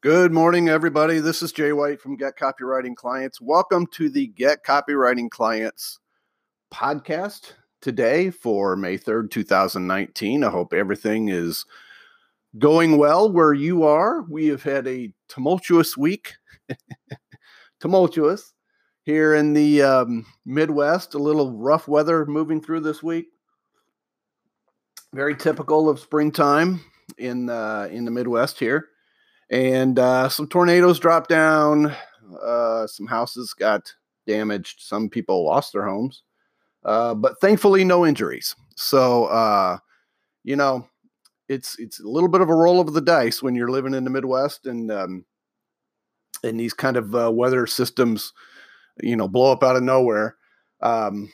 Good morning, everybody. This is Jay White from Get Copywriting Clients. Welcome to the Get Copywriting Clients podcast today for May 3rd, 2019. I hope everything is going well where you are. We have had a tumultuous week, tumultuous here in the um, Midwest, a little rough weather moving through this week. Very typical of springtime in uh, in the Midwest here and uh, some tornadoes dropped down. Uh, some houses got damaged. Some people lost their homes, uh, but thankfully no injuries. So uh, you know, it's it's a little bit of a roll of the dice when you're living in the Midwest and um, and these kind of uh, weather systems, you know, blow up out of nowhere. Um,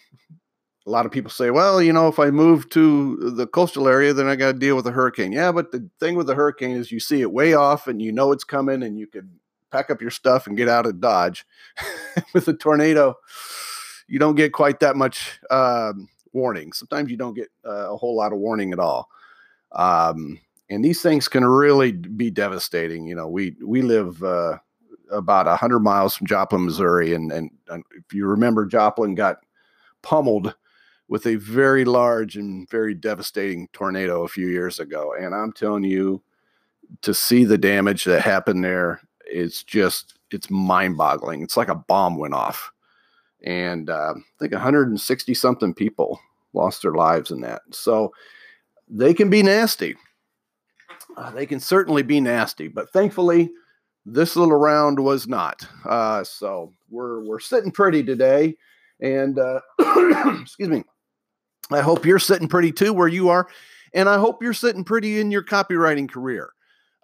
a lot of people say, well, you know, if I move to the coastal area, then I got to deal with a hurricane. Yeah, but the thing with the hurricane is you see it way off and you know it's coming and you can pack up your stuff and get out of Dodge. with a tornado, you don't get quite that much um, warning. Sometimes you don't get uh, a whole lot of warning at all. Um, and these things can really be devastating. You know, we we live uh, about hundred miles from Joplin, Missouri, and, and, and if you remember, Joplin got pummeled with a very large and very devastating tornado a few years ago. And I'm telling you, to see the damage that happened there, it's just it's mind boggling. It's like a bomb went off, and uh, I think 160 something people lost their lives in that. So they can be nasty. Uh, they can certainly be nasty, but thankfully, this little round was not. Uh, so we're we're sitting pretty today, and uh, excuse me. I hope you're sitting pretty too where you are. And I hope you're sitting pretty in your copywriting career.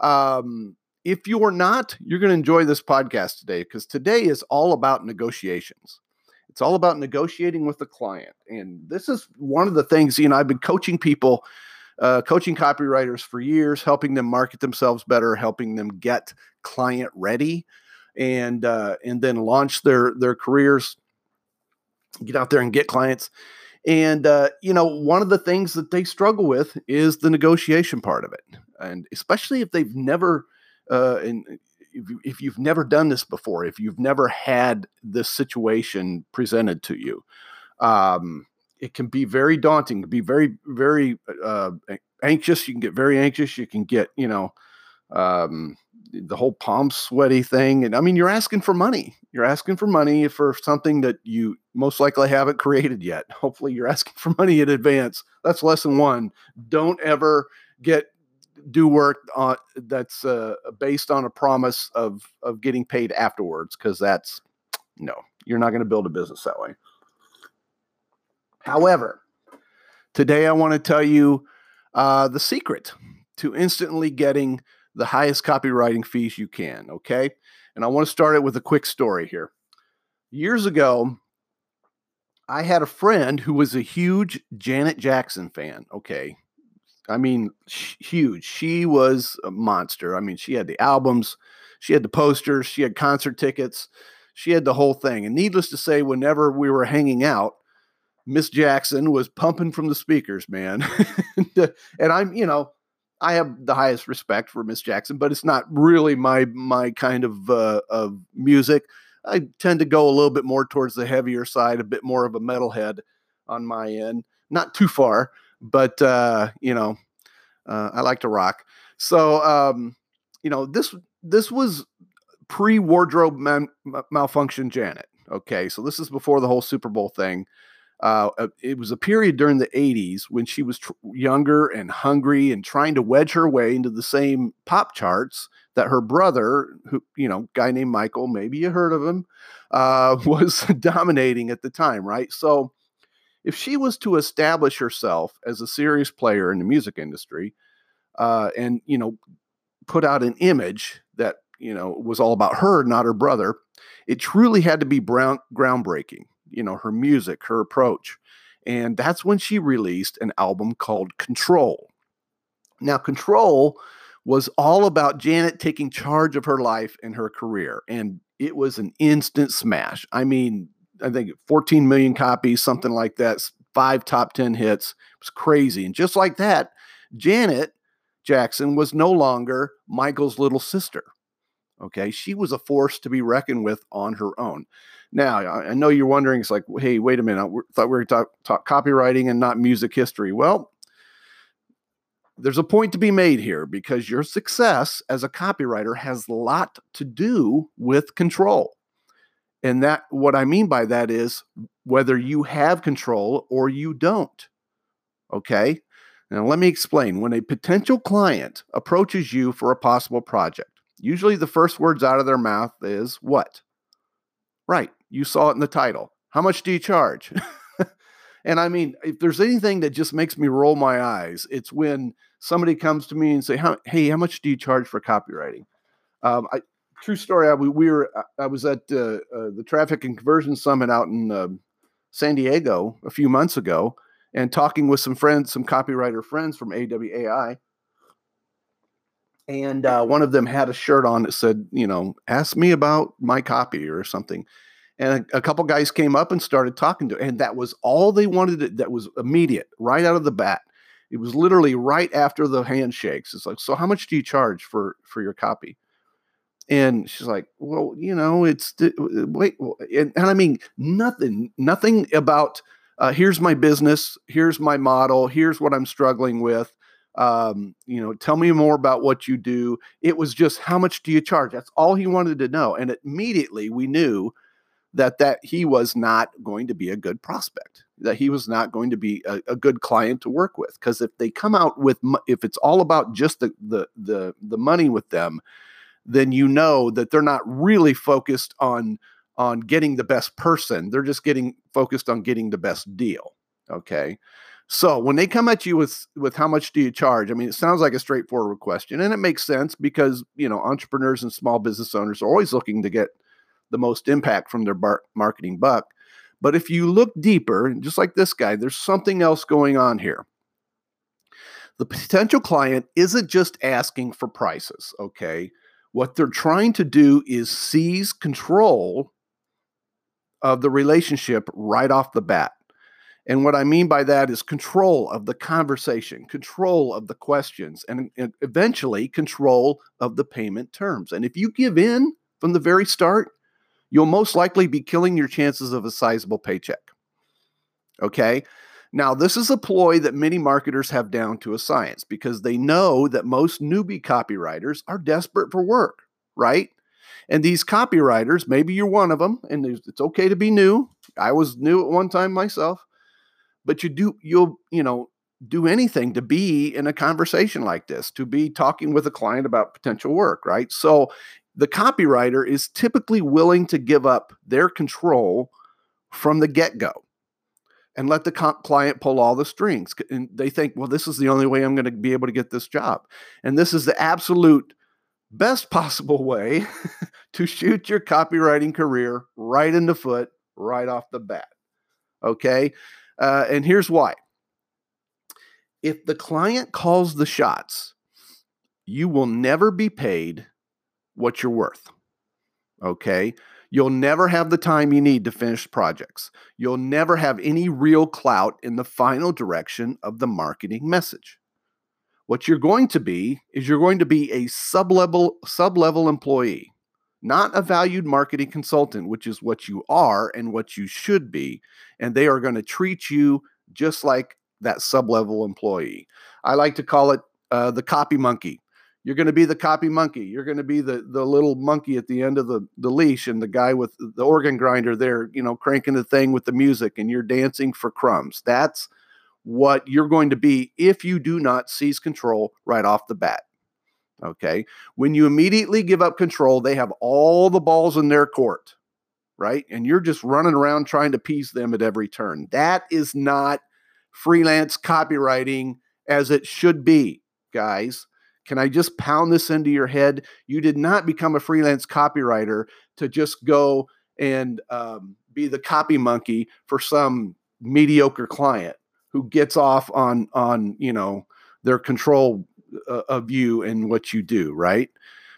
Um, if you're not, you're going to enjoy this podcast today because today is all about negotiations. It's all about negotiating with the client. And this is one of the things, you know, I've been coaching people, uh, coaching copywriters for years, helping them market themselves better, helping them get client ready and uh, and then launch their their careers, get out there and get clients. And, uh, you know, one of the things that they struggle with is the negotiation part of it. And especially if they've never, uh, and if, if you've never done this before, if you've never had this situation presented to you, um, it can be very daunting, be very, very uh, anxious. You can get very anxious. You can get, you know, um, the whole palm sweaty thing. And I mean, you're asking for money. You're asking for money for something that you most likely haven't created yet. Hopefully, you're asking for money in advance. That's lesson one. Don't ever get do work on that's uh, based on a promise of of getting paid afterwards because that's no, you're not going to build a business that way. However, today I want to tell you uh, the secret to instantly getting the highest copywriting fees you can. Okay. And I want to start it with a quick story here. Years ago, I had a friend who was a huge Janet Jackson fan. Okay. I mean, huge. She was a monster. I mean, she had the albums, she had the posters, she had concert tickets, she had the whole thing. And needless to say, whenever we were hanging out, Miss Jackson was pumping from the speakers, man. Uh, and I'm, you know, I have the highest respect for Miss Jackson, but it's not really my my kind of uh, of music. I tend to go a little bit more towards the heavier side, a bit more of a metalhead on my end. Not too far, but uh, you know, uh, I like to rock. So um, you know, this this was pre wardrobe man- malfunction Janet. Okay, so this is before the whole Super Bowl thing. Uh, uh, it was a period during the 80s when she was tr- younger and hungry and trying to wedge her way into the same pop charts that her brother, who, you know, guy named Michael, maybe you heard of him, uh, was dominating at the time, right? So if she was to establish herself as a serious player in the music industry uh, and, you know, put out an image that, you know, was all about her, not her brother, it truly had to be brown, groundbreaking you know, her music, her approach. And that's when she released an album called Control. Now, Control was all about Janet taking charge of her life and her career. And it was an instant smash. I mean, I think 14 million copies, something like that, five top 10 hits. It was crazy. And just like that, Janet Jackson was no longer Michael's little sister. Okay. She was a force to be reckoned with on her own. Now, I know you're wondering, it's like, hey, wait a minute. I thought we were talk, talk copywriting and not music history. Well, there's a point to be made here because your success as a copywriter has a lot to do with control. And that what I mean by that is whether you have control or you don't. Okay? Now let me explain. When a potential client approaches you for a possible project, usually the first words out of their mouth is what? Right. You saw it in the title. How much do you charge? and I mean, if there's anything that just makes me roll my eyes, it's when somebody comes to me and say, "Hey, how much do you charge for copywriting?" Um, I, true story. I, we, we were. I was at uh, uh, the Traffic and Conversion Summit out in uh, San Diego a few months ago, and talking with some friends, some copywriter friends from AWAI. And uh, one of them had a shirt on that said, you know, ask me about my copy or something. And a, a couple guys came up and started talking to, and that was all they wanted. To, that was immediate, right out of the bat. It was literally right after the handshakes. It's like, so how much do you charge for for your copy? And she's like, well, you know, it's wait, and, and I mean, nothing, nothing about uh, here's my business, here's my model, here's what I'm struggling with. Um, you know, tell me more about what you do. It was just how much do you charge? That's all he wanted to know. And immediately we knew that that he was not going to be a good prospect that he was not going to be a, a good client to work with. Because if they come out with if it's all about just the the the, the money with them then you know that they're not really focused on on getting the best person. They're just getting focused on getting the best deal okay? So when they come at you with with how much do you charge i mean it sounds like a straightforward question and it makes sense because you know entrepreneurs and small business owners are always looking to get the most impact from their bar- marketing buck but if you look deeper just like this guy there's something else going on here the potential client isn't just asking for prices okay what they're trying to do is seize control of the relationship right off the bat. And what I mean by that is control of the conversation, control of the questions, and, and eventually control of the payment terms. And if you give in from the very start, you'll most likely be killing your chances of a sizable paycheck. Okay. Now, this is a ploy that many marketers have down to a science because they know that most newbie copywriters are desperate for work, right? And these copywriters, maybe you're one of them, and it's okay to be new. I was new at one time myself, but you do you'll you know do anything to be in a conversation like this, to be talking with a client about potential work, right? So the copywriter is typically willing to give up their control from the get go and let the client pull all the strings. And they think, well, this is the only way I'm going to be able to get this job. And this is the absolute best possible way to shoot your copywriting career right in the foot, right off the bat. Okay. Uh, and here's why if the client calls the shots, you will never be paid what you're worth. Okay. You'll never have the time you need to finish projects. You'll never have any real clout in the final direction of the marketing message. What you're going to be is you're going to be a sub-level sub-level employee, not a valued marketing consultant, which is what you are and what you should be, and they are going to treat you just like that sub-level employee. I like to call it uh, the copy monkey. You're going to be the copy monkey. You're going to be the the little monkey at the end of the the leash, and the guy with the organ grinder there, you know, cranking the thing with the music, and you're dancing for crumbs. That's what you're going to be if you do not seize control right off the bat. Okay. When you immediately give up control, they have all the balls in their court, right? And you're just running around trying to piece them at every turn. That is not freelance copywriting as it should be, guys. Can I just pound this into your head? You did not become a freelance copywriter to just go and um, be the copy monkey for some mediocre client who gets off on on you know their control uh, of you and what you do, right?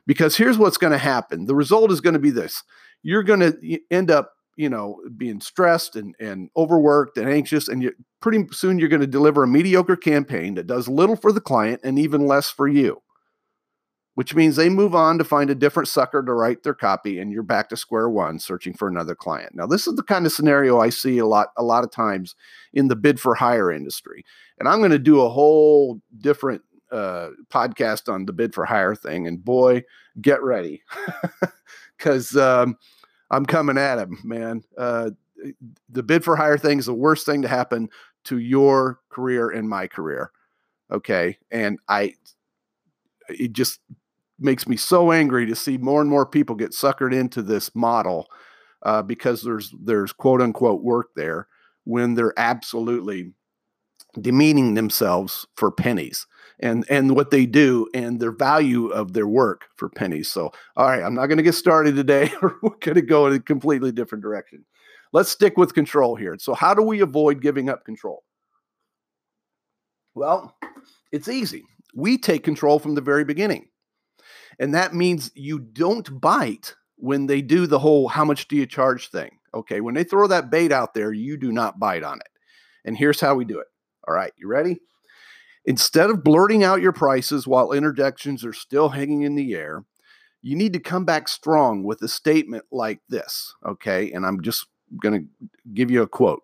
Because here's what's going to happen. The result is going to be this: you're going to end up you know being stressed and and overworked and anxious and you pretty soon you're going to deliver a mediocre campaign that does little for the client and even less for you which means they move on to find a different sucker to write their copy and you're back to square one searching for another client. Now, this is the kind of scenario I see a lot a lot of times in the bid for hire industry. And I'm going to do a whole different uh, podcast on the bid for hire thing and boy, get ready. Cuz um, I'm coming at him, man. Uh, the bid for hire thing is the worst thing to happen to your career and my career. Okay? And I it just makes me so angry to see more and more people get suckered into this model uh, because there's there's quote unquote work there when they're absolutely demeaning themselves for pennies and and what they do and their value of their work for pennies. So, all right, I'm not going to get started today. We're going to go in a completely different direction. Let's stick with control here. So, how do we avoid giving up control? Well, it's easy. We take control from the very beginning. And that means you don't bite when they do the whole how much do you charge thing. Okay. When they throw that bait out there, you do not bite on it. And here's how we do it. All right. You ready? Instead of blurting out your prices while interjections are still hanging in the air, you need to come back strong with a statement like this. Okay. And I'm just going to give you a quote.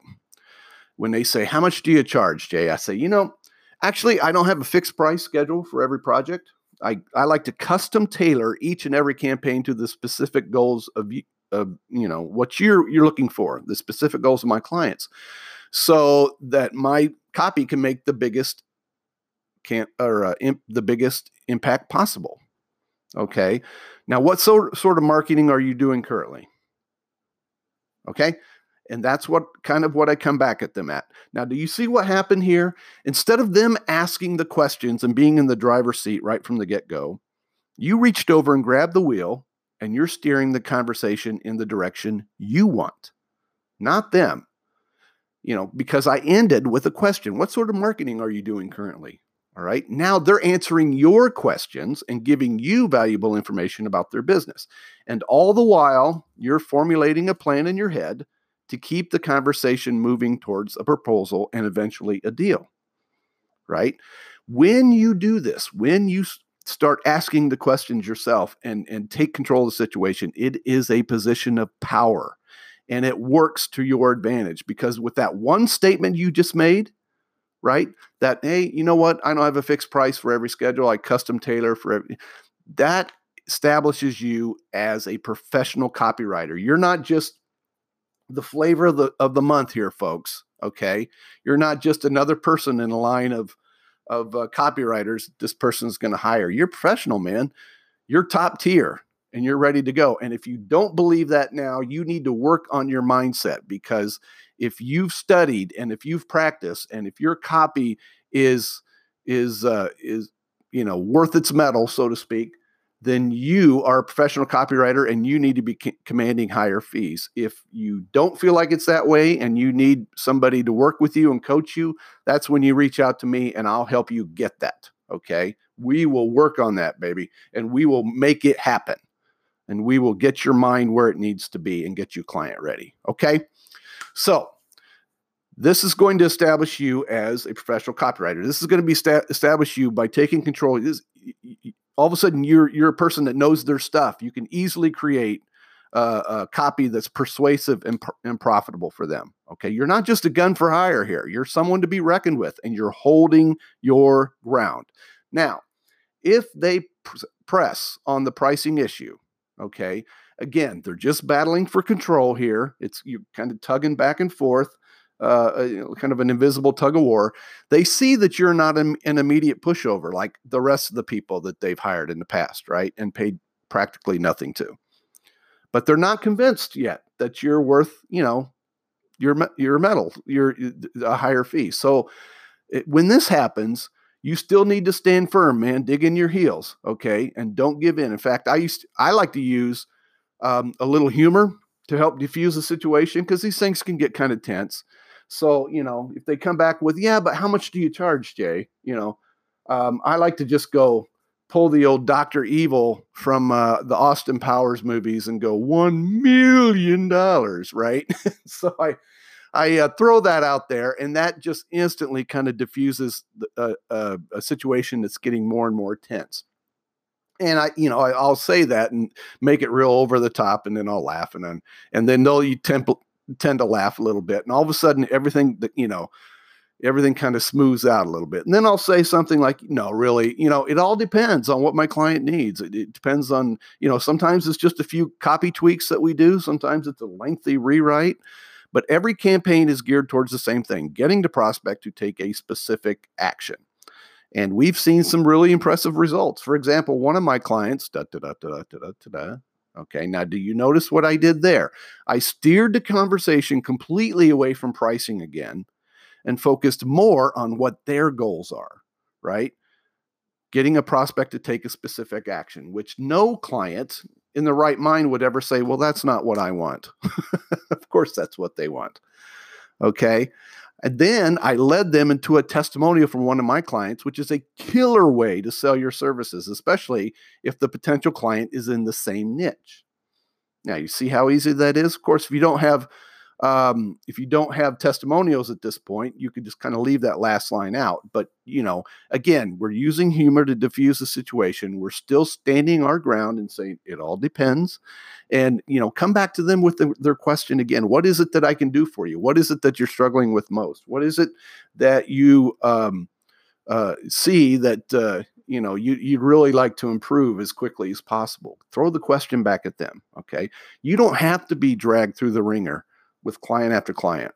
When they say, How much do you charge, Jay? I say, You know, actually, I don't have a fixed price schedule for every project. I, I like to custom tailor each and every campaign to the specific goals of, of you know what you're you're looking for, the specific goals of my clients, so that my copy can make the biggest can or uh, imp, the biggest impact possible. Okay, now what sort sort of marketing are you doing currently? Okay, and that's what kind of what I come back at them at. Now, do you see what happened here? Instead of them asking the questions and being in the driver's seat right from the get go, you reached over and grabbed the wheel and you're steering the conversation in the direction you want, not them. You know, because I ended with a question What sort of marketing are you doing currently? All right. Now they're answering your questions and giving you valuable information about their business. And all the while, you're formulating a plan in your head to keep the conversation moving towards a proposal and eventually a deal. Right? When you do this, when you start asking the questions yourself and, and take control of the situation, it is a position of power and it works to your advantage because with that one statement you just made, right? That, hey, you know what? I don't have a fixed price for every schedule. I custom tailor for every that establishes you as a professional copywriter. You're not just the flavor of the of the month here, folks. Okay, you're not just another person in a line of of uh, copywriters. This person's going to hire. You're professional, man. You're top tier, and you're ready to go. And if you don't believe that now, you need to work on your mindset because if you've studied and if you've practiced and if your copy is is uh, is you know worth its metal, so to speak, then you are a professional copywriter and you need to be c- commanding higher fees. If you don't feel like it's that way and you need somebody to work with you and coach you, that's when you reach out to me and I'll help you get that. Okay. We will work on that, baby, and we will make it happen. And we will get your mind where it needs to be and get you client ready. Okay. So, this is going to establish you as a professional copywriter. This is going to be sta- establish you by taking control. This, all of a sudden you're you're a person that knows their stuff. You can easily create uh, a copy that's persuasive and, and profitable for them. Okay, you're not just a gun for hire here. You're someone to be reckoned with, and you're holding your ground. Now, if they pr- press on the pricing issue, okay, again, they're just battling for control here. It's you're kind of tugging back and forth uh, kind of an invisible tug of war. They see that you're not an, an, immediate pushover like the rest of the people that they've hired in the past, right? And paid practically nothing to. But they're not convinced yet that you're worth, you know, your your metal, your a higher fee. So it, when this happens, you still need to stand firm, man. Dig in your heels, okay, and don't give in. In fact, I used to, I like to use um, a little humor to help diffuse the situation because these things can get kind of tense. So, you know, if they come back with, yeah, but how much do you charge, Jay? You know, um, I like to just go pull the old Dr. Evil from uh, the Austin Powers movies and go, $1 million, right? so I, I uh, throw that out there, and that just instantly kind of diffuses the, uh, uh, a situation that's getting more and more tense. and I, you know, I, will say that and make it real over the top, and then I'll laugh, and then and then they'll you tend, tend to laugh a little bit, and all of a sudden everything that you know, everything kind of smooths out a little bit, and then I'll say something like, no, really, you know, it all depends on what my client needs. It, it depends on, you know, sometimes it's just a few copy tweaks that we do, sometimes it's a lengthy rewrite. But every campaign is geared towards the same thing getting the prospect to take a specific action. And we've seen some really impressive results. For example, one of my clients, da, da, da, da, da, da, da, okay, now do you notice what I did there? I steered the conversation completely away from pricing again and focused more on what their goals are, right? Getting a prospect to take a specific action, which no client in the right mind would ever say, well, that's not what I want. of course, that's what they want. Okay. And then I led them into a testimonial from one of my clients, which is a killer way to sell your services, especially if the potential client is in the same niche. Now, you see how easy that is? Of course, if you don't have um, if you don't have testimonials at this point, you could just kind of leave that last line out. But, you know, again, we're using humor to diffuse the situation. We're still standing our ground and saying it all depends. And, you know, come back to them with the, their question again What is it that I can do for you? What is it that you're struggling with most? What is it that you um, uh, see that, uh, you know you, you'd really like to improve as quickly as possible throw the question back at them okay you don't have to be dragged through the wringer with client after client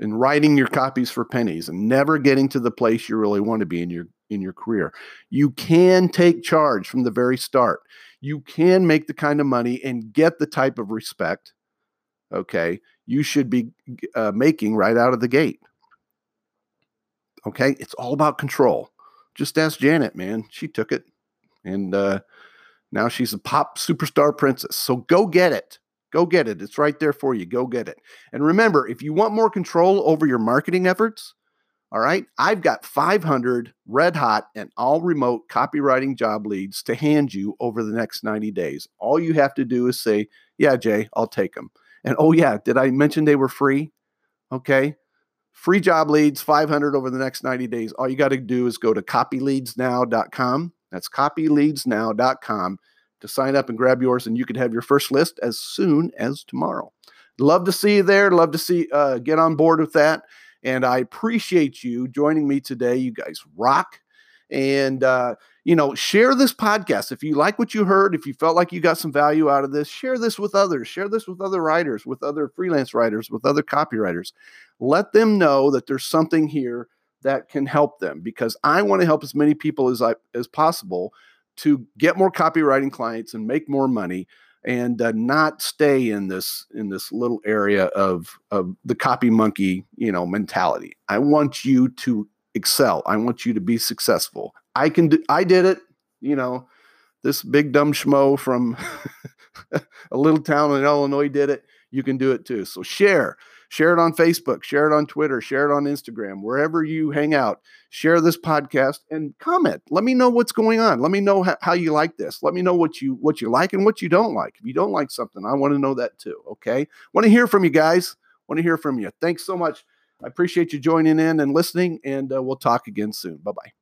and writing your copies for pennies and never getting to the place you really want to be in your in your career. You can take charge from the very start. You can make the kind of money and get the type of respect okay you should be uh, making right out of the gate. Okay? It's all about control. Just ask Janet, man. She took it and uh now she's a pop superstar princess. So go get it. Go get it. It's right there for you. Go get it. And remember, if you want more control over your marketing efforts, all right, I've got 500 red hot and all remote copywriting job leads to hand you over the next 90 days. All you have to do is say, Yeah, Jay, I'll take them. And oh, yeah, did I mention they were free? Okay. Free job leads, 500 over the next 90 days. All you got to do is go to copyleadsnow.com. That's copyleadsnow.com to sign up and grab yours, and you could have your first list as soon as tomorrow. Love to see you there. Love to see uh, get on board with that. And I appreciate you joining me today. You guys rock. And uh, you know, share this podcast if you like what you heard. If you felt like you got some value out of this, share this with others. Share this with other writers, with other freelance writers, with other copywriters. Let them know that there's something here that can help them because I want to help as many people as I as possible to get more copywriting clients and make more money and uh, not stay in this in this little area of of the copy monkey you know mentality. I want you to excel. I want you to be successful. I can do i did it you know. This big dumb schmo from a little town in illinois did it. You can do it too. So share Share it on Facebook, share it on Twitter, share it on Instagram, wherever you hang out. Share this podcast and comment. Let me know what's going on. Let me know how, how you like this. Let me know what you what you like and what you don't like. If you don't like something, I want to know that too. Okay. Want to hear from you guys. Want to hear from you. Thanks so much. I appreciate you joining in and listening, and uh, we'll talk again soon. Bye bye.